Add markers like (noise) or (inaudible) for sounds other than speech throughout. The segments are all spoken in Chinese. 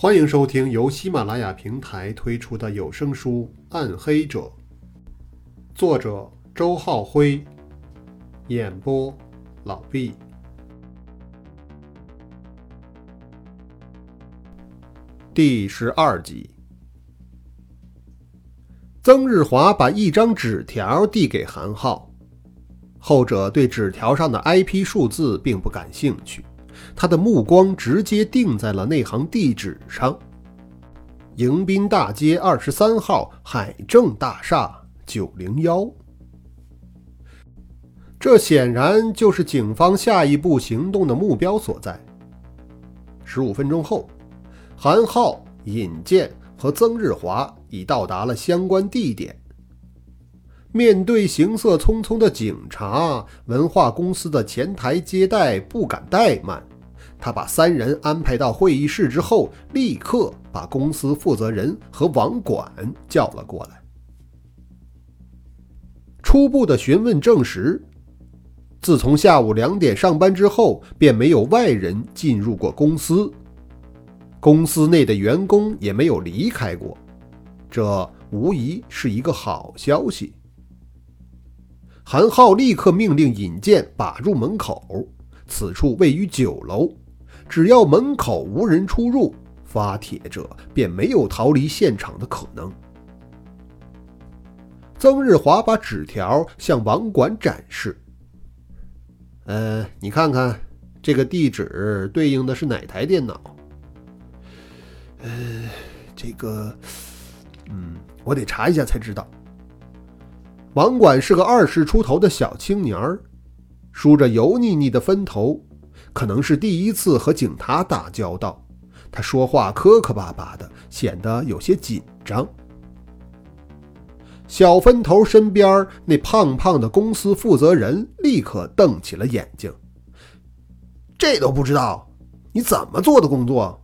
欢迎收听由喜马拉雅平台推出的有声书《暗黑者》，作者周浩辉，演播老毕。第十二集，曾日华把一张纸条递给韩浩，后者对纸条上的 IP 数字并不感兴趣。他的目光直接定在了那行地址上：迎宾大街二十三号海正大厦九零幺。这显然就是警方下一步行动的目标所在。十五分钟后，韩浩、尹健和曾日华已到达了相关地点。面对行色匆匆的警察，文化公司的前台接待不敢怠慢。他把三人安排到会议室之后，立刻把公司负责人和网管叫了过来。初步的询问证实，自从下午两点上班之后，便没有外人进入过公司，公司内的员工也没有离开过，这无疑是一个好消息。韩浩立刻命令尹健把住门口，此处位于九楼。只要门口无人出入，发帖者便没有逃离现场的可能。曾日华把纸条向网管展示：“呃，你看看这个地址对应的是哪台电脑？呃，这个，嗯，我得查一下才知道。”网管是个二十出头的小青年儿，梳着油腻腻的分头。可能是第一次和警察打交道，他说话磕磕巴巴的，显得有些紧张。小分头身边那胖胖的公司负责人立刻瞪起了眼睛：“这都不知道？你怎么做的工作？”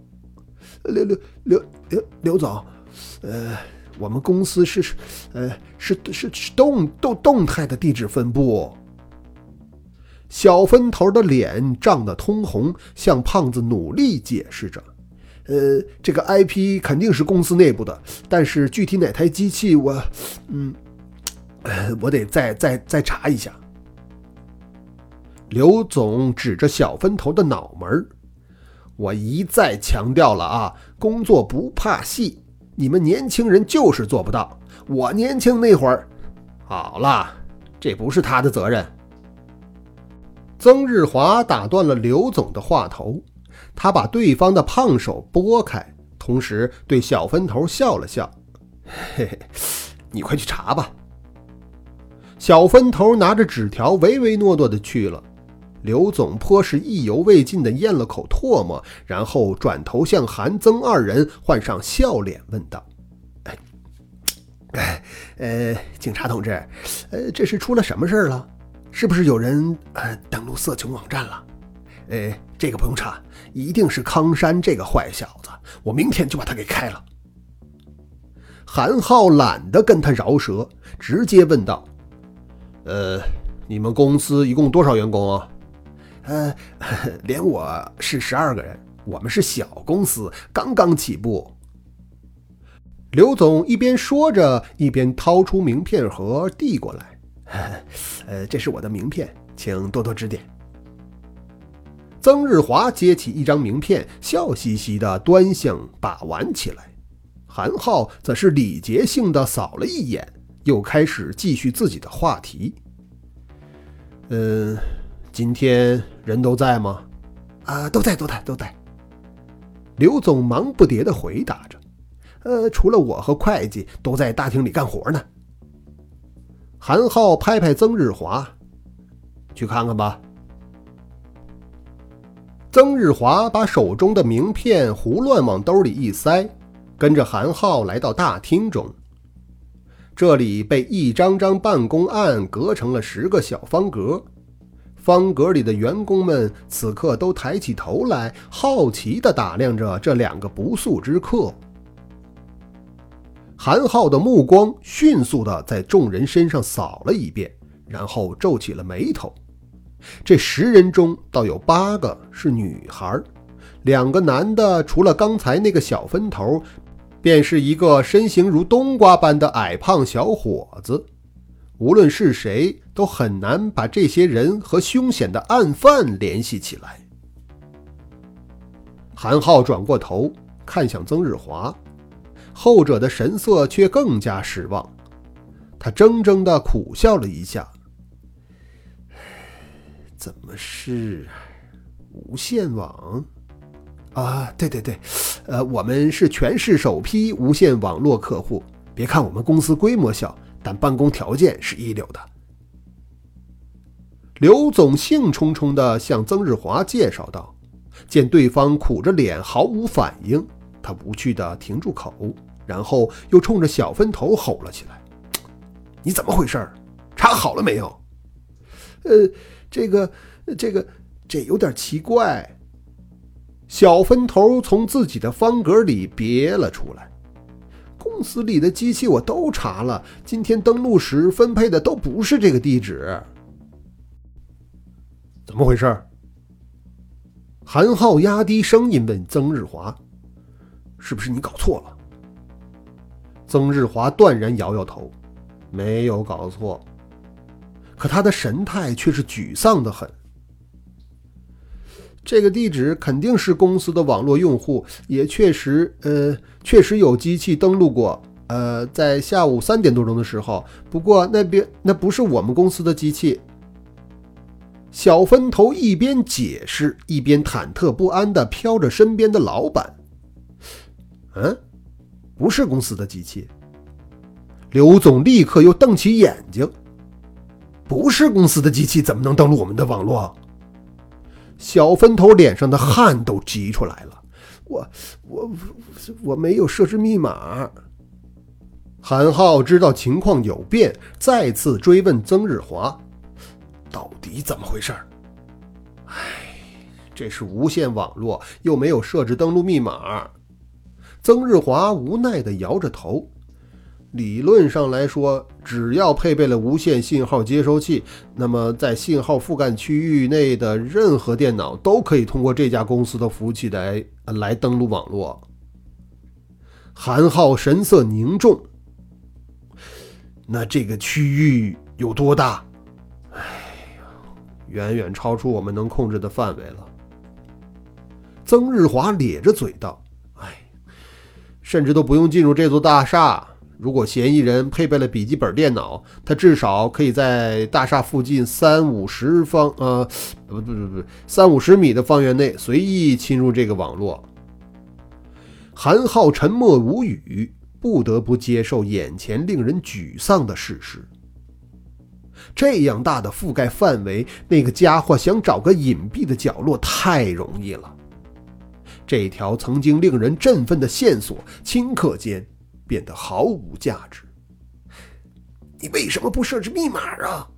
刘刘刘刘刘总，呃，我们公司是是呃是是是动动动态的地址分布。小分头的脸涨得通红，向胖子努力解释着：“呃，这个 IP 肯定是公司内部的，但是具体哪台机器，我……嗯，我得再再再查一下。”刘总指着小分头的脑门：“我一再强调了啊，工作不怕细，你们年轻人就是做不到。我年轻那会儿……好了，这不是他的责任。”曾日华打断了刘总的话头，他把对方的胖手拨开，同时对小分头笑了笑：“嘿嘿，你快去查吧。”小分头拿着纸条，唯唯诺诺的去了。刘总颇是意犹未尽的咽了口唾沫，然后转头向韩曾二人换上笑脸，问道：“哎，哎，呃，警察同志，呃，这是出了什么事了？”是不是有人呃登录色情网站了？呃，这个不用查，一定是康山这个坏小子，我明天就把他给开了。韩浩懒得跟他饶舌，直接问道：“呃，你们公司一共多少员工啊？”“呃，连我是十二个人，我们是小公司，刚刚起步。”刘总一边说着，一边掏出名片盒递过来。呃，这是我的名片，请多多指点。曾日华接起一张名片，笑嘻嘻的端详把玩起来。韩浩则是礼节性的扫了一眼，又开始继续自己的话题。嗯，今天人都在吗？啊，都在，都在，都在。刘总忙不迭的回答着。呃，除了我和会计都在大厅里干活呢。韩浩拍拍曾日华：“去看看吧。”曾日华把手中的名片胡乱往兜里一塞，跟着韩浩来到大厅中。这里被一张张办公案隔成了十个小方格，方格里的员工们此刻都抬起头来，好奇地打量着这两个不速之客。韩浩的目光迅速地在众人身上扫了一遍，然后皱起了眉头。这十人中，倒有八个是女孩，两个男的，除了刚才那个小分头，便是一个身形如冬瓜般的矮胖小伙子。无论是谁，都很难把这些人和凶险的案犯联系起来。韩浩转过头看向曾日华，后者的神色却更加失望。他怔怔地苦笑了一下：“怎么是无线网？啊，对对对，呃，我们是全市首批无线网络客户。别看我们公司规模小。”但办公条件是一流的。刘总兴冲冲地向曾日华介绍道，见对方苦着脸毫无反应，他无趣地停住口，然后又冲着小分头吼了起来：“你怎么回事？查好了没有？”“呃，这个，这个，这有点奇怪。”小分头从自己的方格里别了出来。公司里的机器我都查了，今天登录时分配的都不是这个地址，怎么回事？韩浩压低声音问曾日华：“是不是你搞错了？”曾日华断然摇摇头：“没有搞错。”可他的神态却是沮丧的很。这个地址肯定是公司的网络用户，也确实，呃，确实有机器登录过，呃，在下午三点多钟的时候。不过那边那不是我们公司的机器。小分头一边解释，一边忐忑不安地瞟着身边的老板。嗯，不是公司的机器。刘总立刻又瞪起眼睛，不是公司的机器，怎么能登录我们的网络？小分头脸上的汗都急出来了，我我我没有设置密码。韩浩知道情况有变，再次追问曾日华：“到底怎么回事？”哎，这是无线网络，又没有设置登录密码。曾日华无奈地摇着头。理论上来说，只要配备了无线信号接收器，那么在信号覆盖区域内的任何电脑都可以通过这家公司的服务器来来登录网络。韩浩神色凝重。那这个区域有多大？哎呀，远远超出我们能控制的范围了。曾日华咧着嘴道：“哎，甚至都不用进入这座大厦。”如果嫌疑人配备了笔记本电脑，他至少可以在大厦附近三五十方呃不不不不三五十米的方圆内随意侵入这个网络。韩浩沉默无语，不得不接受眼前令人沮丧的事实。这样大的覆盖范围，那个家伙想找个隐蔽的角落太容易了。这条曾经令人振奋的线索，顷刻间。变得毫无价值。你为什么不设置密码啊？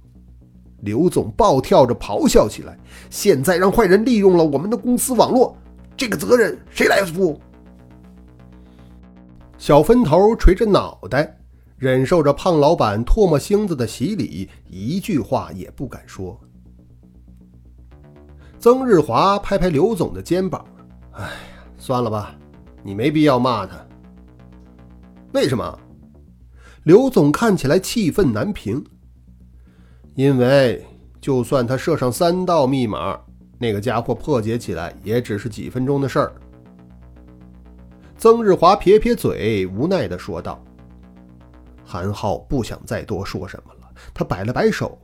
刘总暴跳着咆哮起来：“现在让坏人利用了我们的公司网络，这个责任谁来负？”小分头垂着脑袋，忍受着胖老板唾沫星子的洗礼，一句话也不敢说。曾日华拍拍刘总的肩膀：“哎呀，算了吧，你没必要骂他。”为什么？刘总看起来气愤难平。因为就算他设上三道密码，那个家伙破解起来也只是几分钟的事儿。曾日华撇撇嘴，无奈的说道。韩浩不想再多说什么了，他摆了摆手：“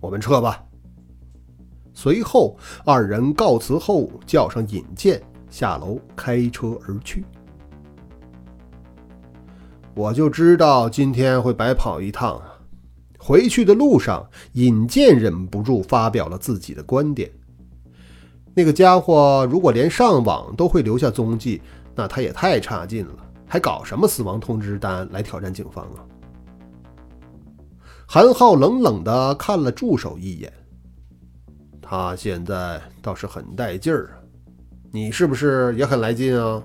我们撤吧。”随后，二人告辞后，叫上尹健下楼，开车而去。我就知道今天会白跑一趟。回去的路上，尹健忍不住发表了自己的观点：那个家伙如果连上网都会留下踪迹，那他也太差劲了，还搞什么死亡通知单来挑战警方啊？韩浩冷冷地看了助手一眼，他现在倒是很带劲儿啊，你是不是也很来劲啊？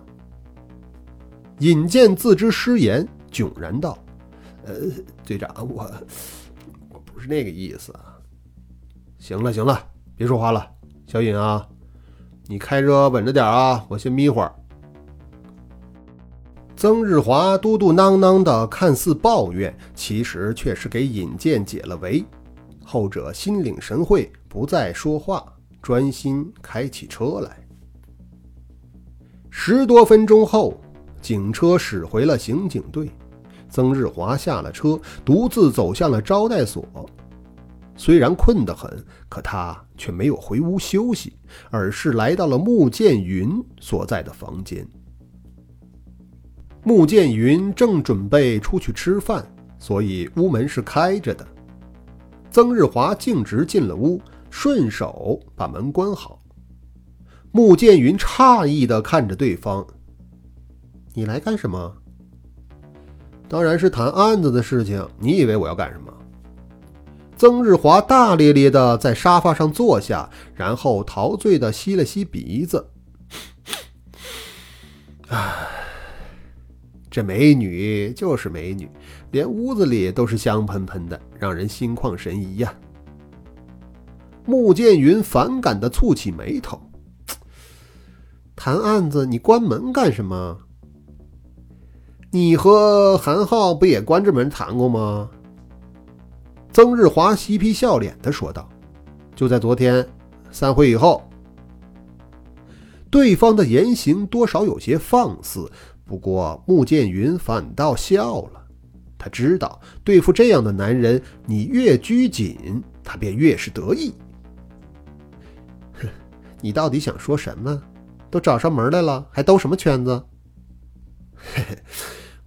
尹健自知失言。迥然道：“呃，队长，我我不是那个意思啊。行了行了，别说话了，小尹啊，你开车稳着点啊，我先眯会儿。曾日华嘟嘟囔囔的，看似抱怨，其实却是给尹健解了围。后者心领神会，不再说话，专心开起车来。十多分钟后，警车驶回了刑警队。曾日华下了车，独自走向了招待所。虽然困得很，可他却没有回屋休息，而是来到了穆剑云所在的房间。穆剑云正准备出去吃饭，所以屋门是开着的。曾日华径直进了屋，顺手把门关好。穆剑云诧异地看着对方：“你来干什么？”“当然是谈案子的事情。你以为我要干什么？”曾日华大咧咧地在沙发上坐下，然后陶醉地吸了吸鼻子：“唉。”这美女就是美女，连屋子里都是香喷喷的，让人心旷神怡呀。穆剑云反感的蹙起眉头：“ (tsk) 谈案子，你关门干什么？你和韩浩不也关着门谈过吗？”曾日华嬉皮笑脸的说道：“就在昨天，散会以后。”对方的言行多少有些放肆。不过，穆剑云反倒笑了。他知道，对付这样的男人，你越拘谨，他便越是得意。哼，(laughs) 你到底想说什么？都找上门来了，还兜什么圈子？嘿嘿，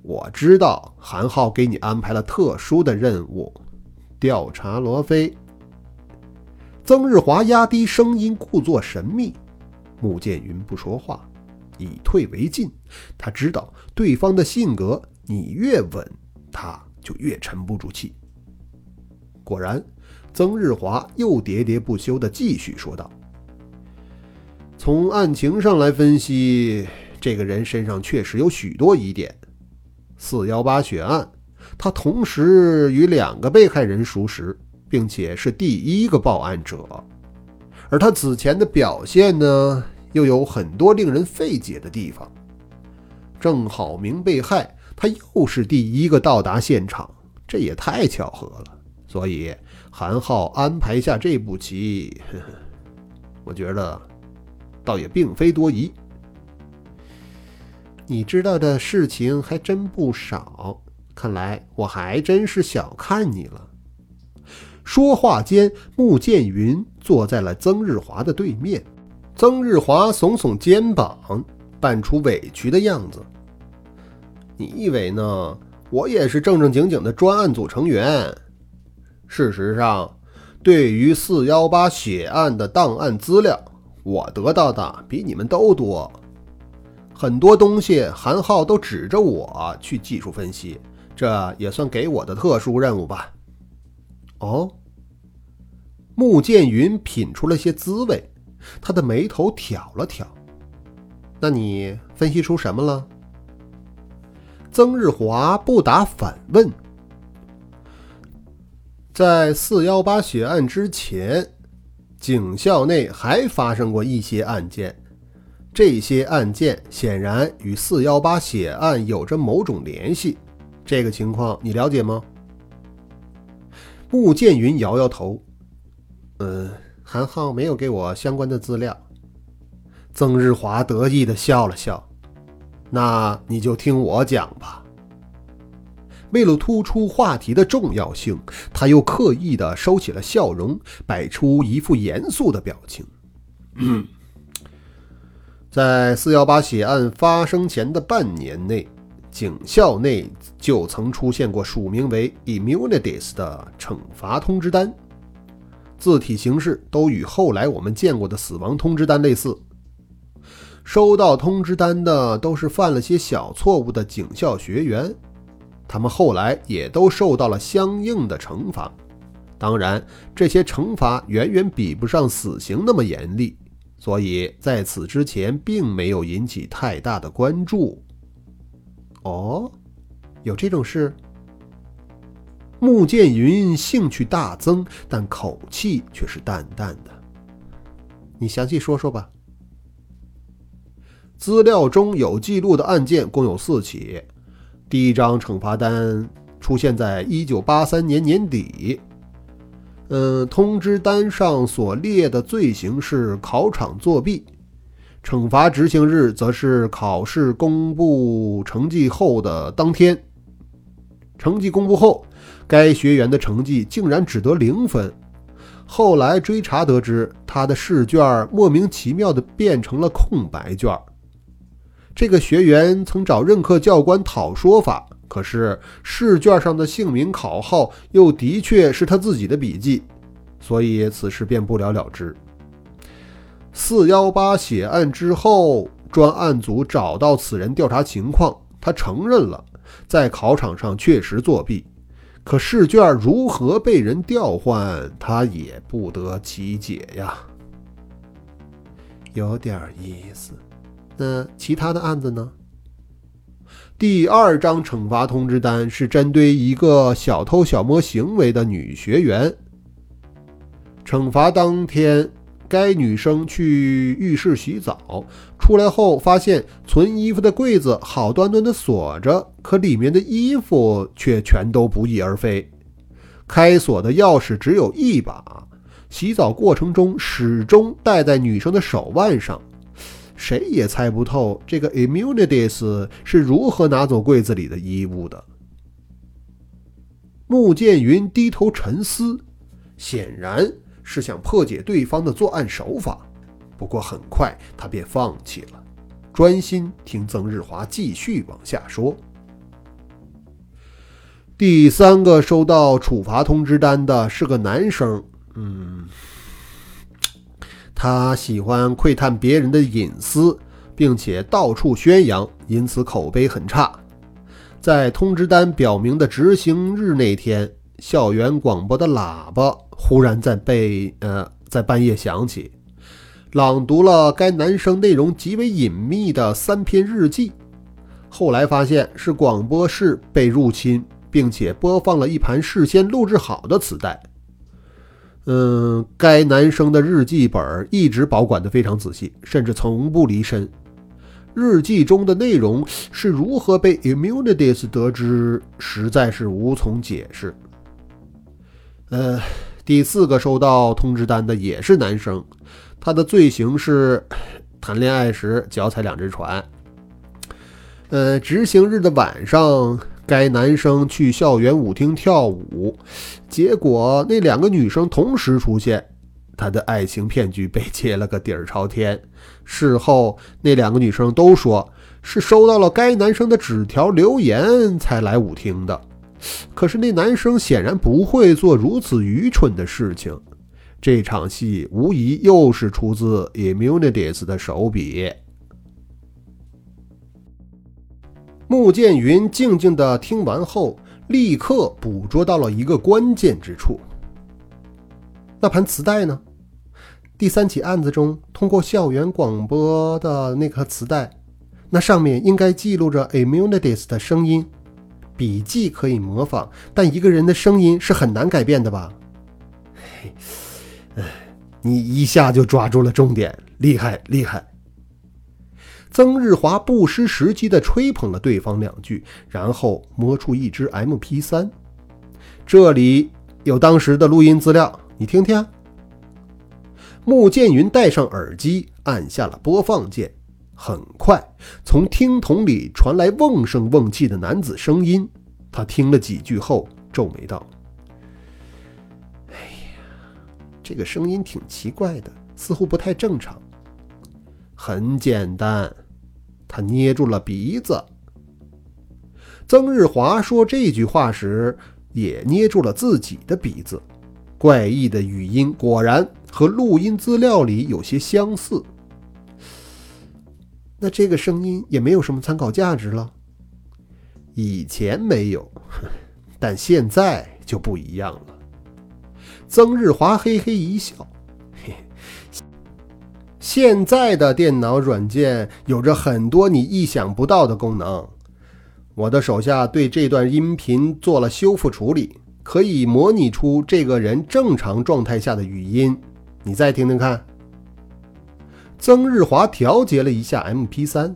我知道韩浩给你安排了特殊的任务，调查罗非。曾日华压低声音，故作神秘。穆剑云不说话。以退为进，他知道对方的性格，你越稳，他就越沉不住气。果然，曾日华又喋喋不休地继续说道：“从案情上来分析，这个人身上确实有许多疑点。四幺八血案，他同时与两个被害人熟识，并且是第一个报案者，而他此前的表现呢？”又有很多令人费解的地方。郑好明被害，他又是第一个到达现场，这也太巧合了。所以韩浩安排下这步棋，呵 (laughs) 呵我觉得倒也并非多疑。你知道的事情还真不少，看来我还真是小看你了。说话间，穆剑云坐在了曾日华的对面。曾日华耸耸肩膀，扮出委屈的样子。你以为呢？我也是正正经经的专案组成员。事实上，对于四幺八血案的档案资料，我得到的比你们都多。很多东西，韩浩都指着我去技术分析，这也算给我的特殊任务吧。哦，穆剑云品出了些滋味。他的眉头挑了挑，那你分析出什么了？曾日华不答反问。在四幺八血案之前，警校内还发生过一些案件，这些案件显然与四幺八血案有着某种联系。这个情况你了解吗？穆剑云摇摇头，嗯。韩浩没有给我相关的资料。曾日华得意地笑了笑：“那你就听我讲吧。”为了突出话题的重要性，他又刻意地收起了笑容，摆出一副严肃的表情。在四幺八血案发生前的半年内，警校内就曾出现过署名为 “Immunities” 的惩罚通知单。字体形式都与后来我们见过的死亡通知单类似。收到通知单的都是犯了些小错误的警校学员，他们后来也都受到了相应的惩罚。当然，这些惩罚远远比不上死刑那么严厉，所以在此之前并没有引起太大的关注。哦，有这种事？穆剑云兴趣大增，但口气却是淡淡的。你详细说说吧。资料中有记录的案件共有四起。第一张惩罚单出现在一九八三年年底。嗯，通知单上所列的罪行是考场作弊，惩罚执行日则是考试公布成绩后的当天。成绩公布后，该学员的成绩竟然只得零分。后来追查得知，他的试卷莫名其妙地变成了空白卷。这个学员曾找任课教官讨说法，可是试卷上的姓名、考号又的确是他自己的笔记，所以此事便不了了之。四幺八血案之后，专案组找到此人调查情况，他承认了在考场上确实作弊。可试卷如何被人调换，他也不得其解呀。有点意思。那其他的案子呢？第二张惩罚通知单是针对一个小偷小摸行为的女学员。惩罚当天。该女生去浴室洗澡，出来后发现存衣服的柜子好端端的锁着，可里面的衣服却全都不翼而飞。开锁的钥匙只有一把，洗澡过程中始终戴在女生的手腕上，谁也猜不透这个 Immunities 是如何拿走柜子里的衣物的。穆剑云低头沉思，显然。是想破解对方的作案手法，不过很快他便放弃了，专心听曾日华继续往下说。第三个收到处罚通知单的是个男生，嗯，他喜欢窥探别人的隐私，并且到处宣扬，因此口碑很差。在通知单表明的执行日那天，校园广播的喇叭。忽然在被呃在半夜响起，朗读了该男生内容极为隐秘的三篇日记。后来发现是广播室被入侵，并且播放了一盘事先录制好的磁带。嗯，该男生的日记本一直保管得非常仔细，甚至从不离身。日记中的内容是如何被 Immunities 得知，实在是无从解释。呃。第四个收到通知单的也是男生，他的罪行是谈恋爱时脚踩两只船。呃，执行日的晚上，该男生去校园舞厅跳舞，结果那两个女生同时出现，他的爱情骗局被揭了个底儿朝天。事后，那两个女生都说是收到了该男生的纸条留言才来舞厅的。可是那男生显然不会做如此愚蠢的事情，这场戏无疑又是出自 Immunities 的手笔。穆剑云静静的听完后，立刻捕捉到了一个关键之处：那盘磁带呢？第三起案子中通过校园广播的那颗磁带，那上面应该记录着 Immunities 的声音。笔记可以模仿，但一个人的声音是很难改变的吧？哎，你一下就抓住了重点，厉害厉害！曾日华不失时机地吹捧了对方两句，然后摸出一支 MP3，这里有当时的录音资料，你听听。穆剑云戴上耳机，按下了播放键。很快，从听筒里传来瓮声瓮气的男子声音。他听了几句后，皱眉道：“哎呀，这个声音挺奇怪的，似乎不太正常。”很简单，他捏住了鼻子。曾日华说这句话时，也捏住了自己的鼻子。怪异的语音果然和录音资料里有些相似。那这个声音也没有什么参考价值了。以前没有，但现在就不一样了。曾日华嘿嘿一笑，现在的电脑软件有着很多你意想不到的功能。我的手下对这段音频做了修复处理，可以模拟出这个人正常状态下的语音。你再听听看。曾日华调节了一下 MP3，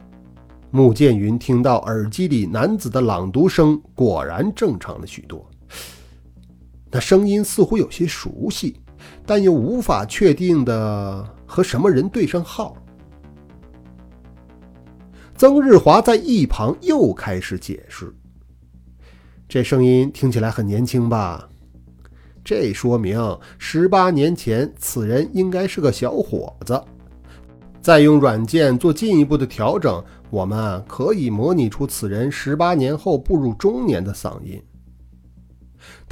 穆剑云听到耳机里男子的朗读声果然正常了许多。那声音似乎有些熟悉，但又无法确定的和什么人对上号。曾日华在一旁又开始解释：“这声音听起来很年轻吧？这说明十八年前此人应该是个小伙子。”再用软件做进一步的调整，我们可以模拟出此人十八年后步入中年的嗓音。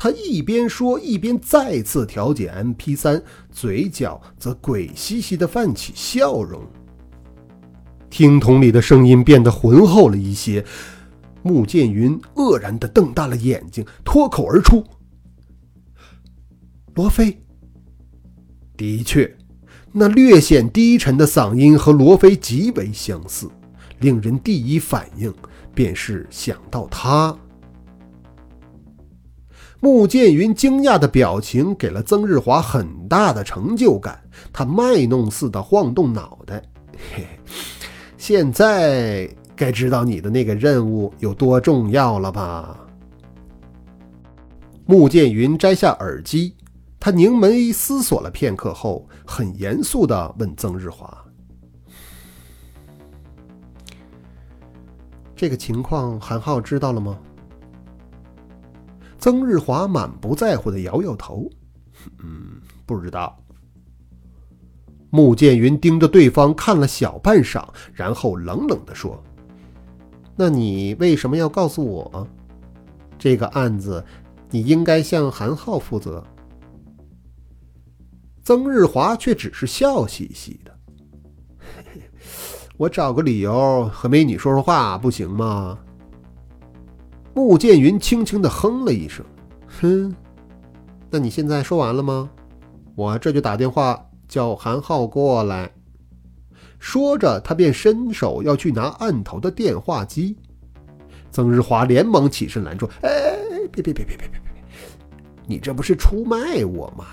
他一边说，一边再次调节 MP3，嘴角则鬼兮兮地泛起笑容。听筒里的声音变得浑厚了一些。穆剑云愕然地瞪大了眼睛，脱口而出：“罗非。”的确。那略显低沉的嗓音和罗非极为相似，令人第一反应便是想到他。穆剑云惊讶的表情给了曾日华很大的成就感，他卖弄似的晃动脑袋：“嘿嘿，现在该知道你的那个任务有多重要了吧？”穆剑云摘下耳机。他凝眉思索了片刻后，很严肃地问曾日华：“这个情况，韩浩知道了吗？”曾日华满不在乎地摇摇头：“嗯，不知道。”穆剑云盯着对方看了小半晌，然后冷冷地说：“那你为什么要告诉我？这个案子，你应该向韩浩负责。”曾日华却只是笑嘻嘻的。嘿 (laughs) 嘿我找个理由和美女说说话，不行吗？穆剑云轻轻的哼了一声，哼，那你现在说完了吗？我这就打电话叫韩浩过来。说着，他便伸手要去拿案头的电话机。曾日华连忙起身拦住：“哎，别别别别别别别，你这不是出卖我吗？”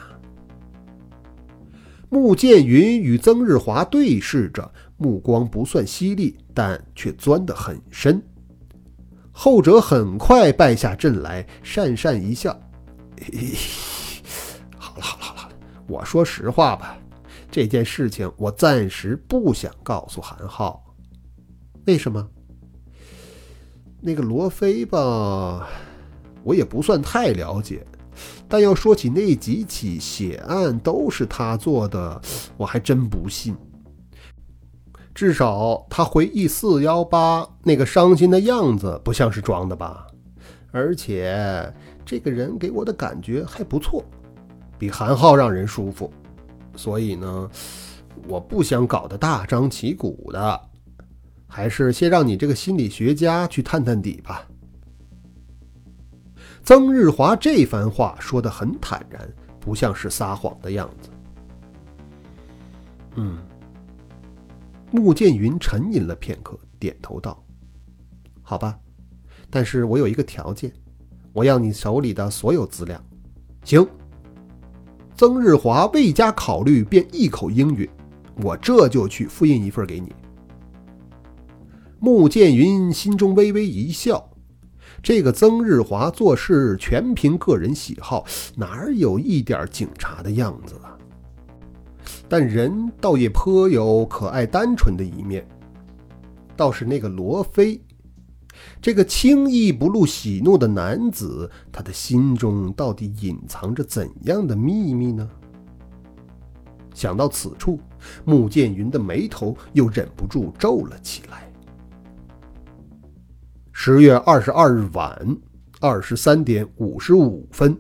穆剑云与曾日华对视着，目光不算犀利，但却钻得很深。后者很快败下阵来，讪讪一笑：“ (laughs) 好了好了好了，我说实话吧，这件事情我暂时不想告诉韩浩。为什么？那个罗非吧，我也不算太了解。”但要说起那几起血案都是他做的，我还真不信。至少他回忆四幺八那个伤心的样子，不像是装的吧？而且这个人给我的感觉还不错，比韩浩让人舒服。所以呢，我不想搞得大张旗鼓的，还是先让你这个心理学家去探探底吧。曾日华这番话说得很坦然，不像是撒谎的样子。嗯，穆剑云沉吟了片刻，点头道：“好吧，但是我有一个条件，我要你手里的所有资料。”行。曾日华未加考虑，便一口应允：“我这就去复印一份给你。”穆剑云心中微微一笑。这个曾日华做事全凭个人喜好，哪有一点警察的样子啊？但人倒也颇有可爱单纯的一面。倒是那个罗非，这个轻易不露喜怒的男子，他的心中到底隐藏着怎样的秘密呢？想到此处，穆剑云的眉头又忍不住皱了起来。十月二十二日晚二十三点五十五分，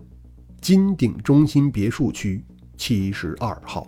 金鼎中心别墅区七十二号。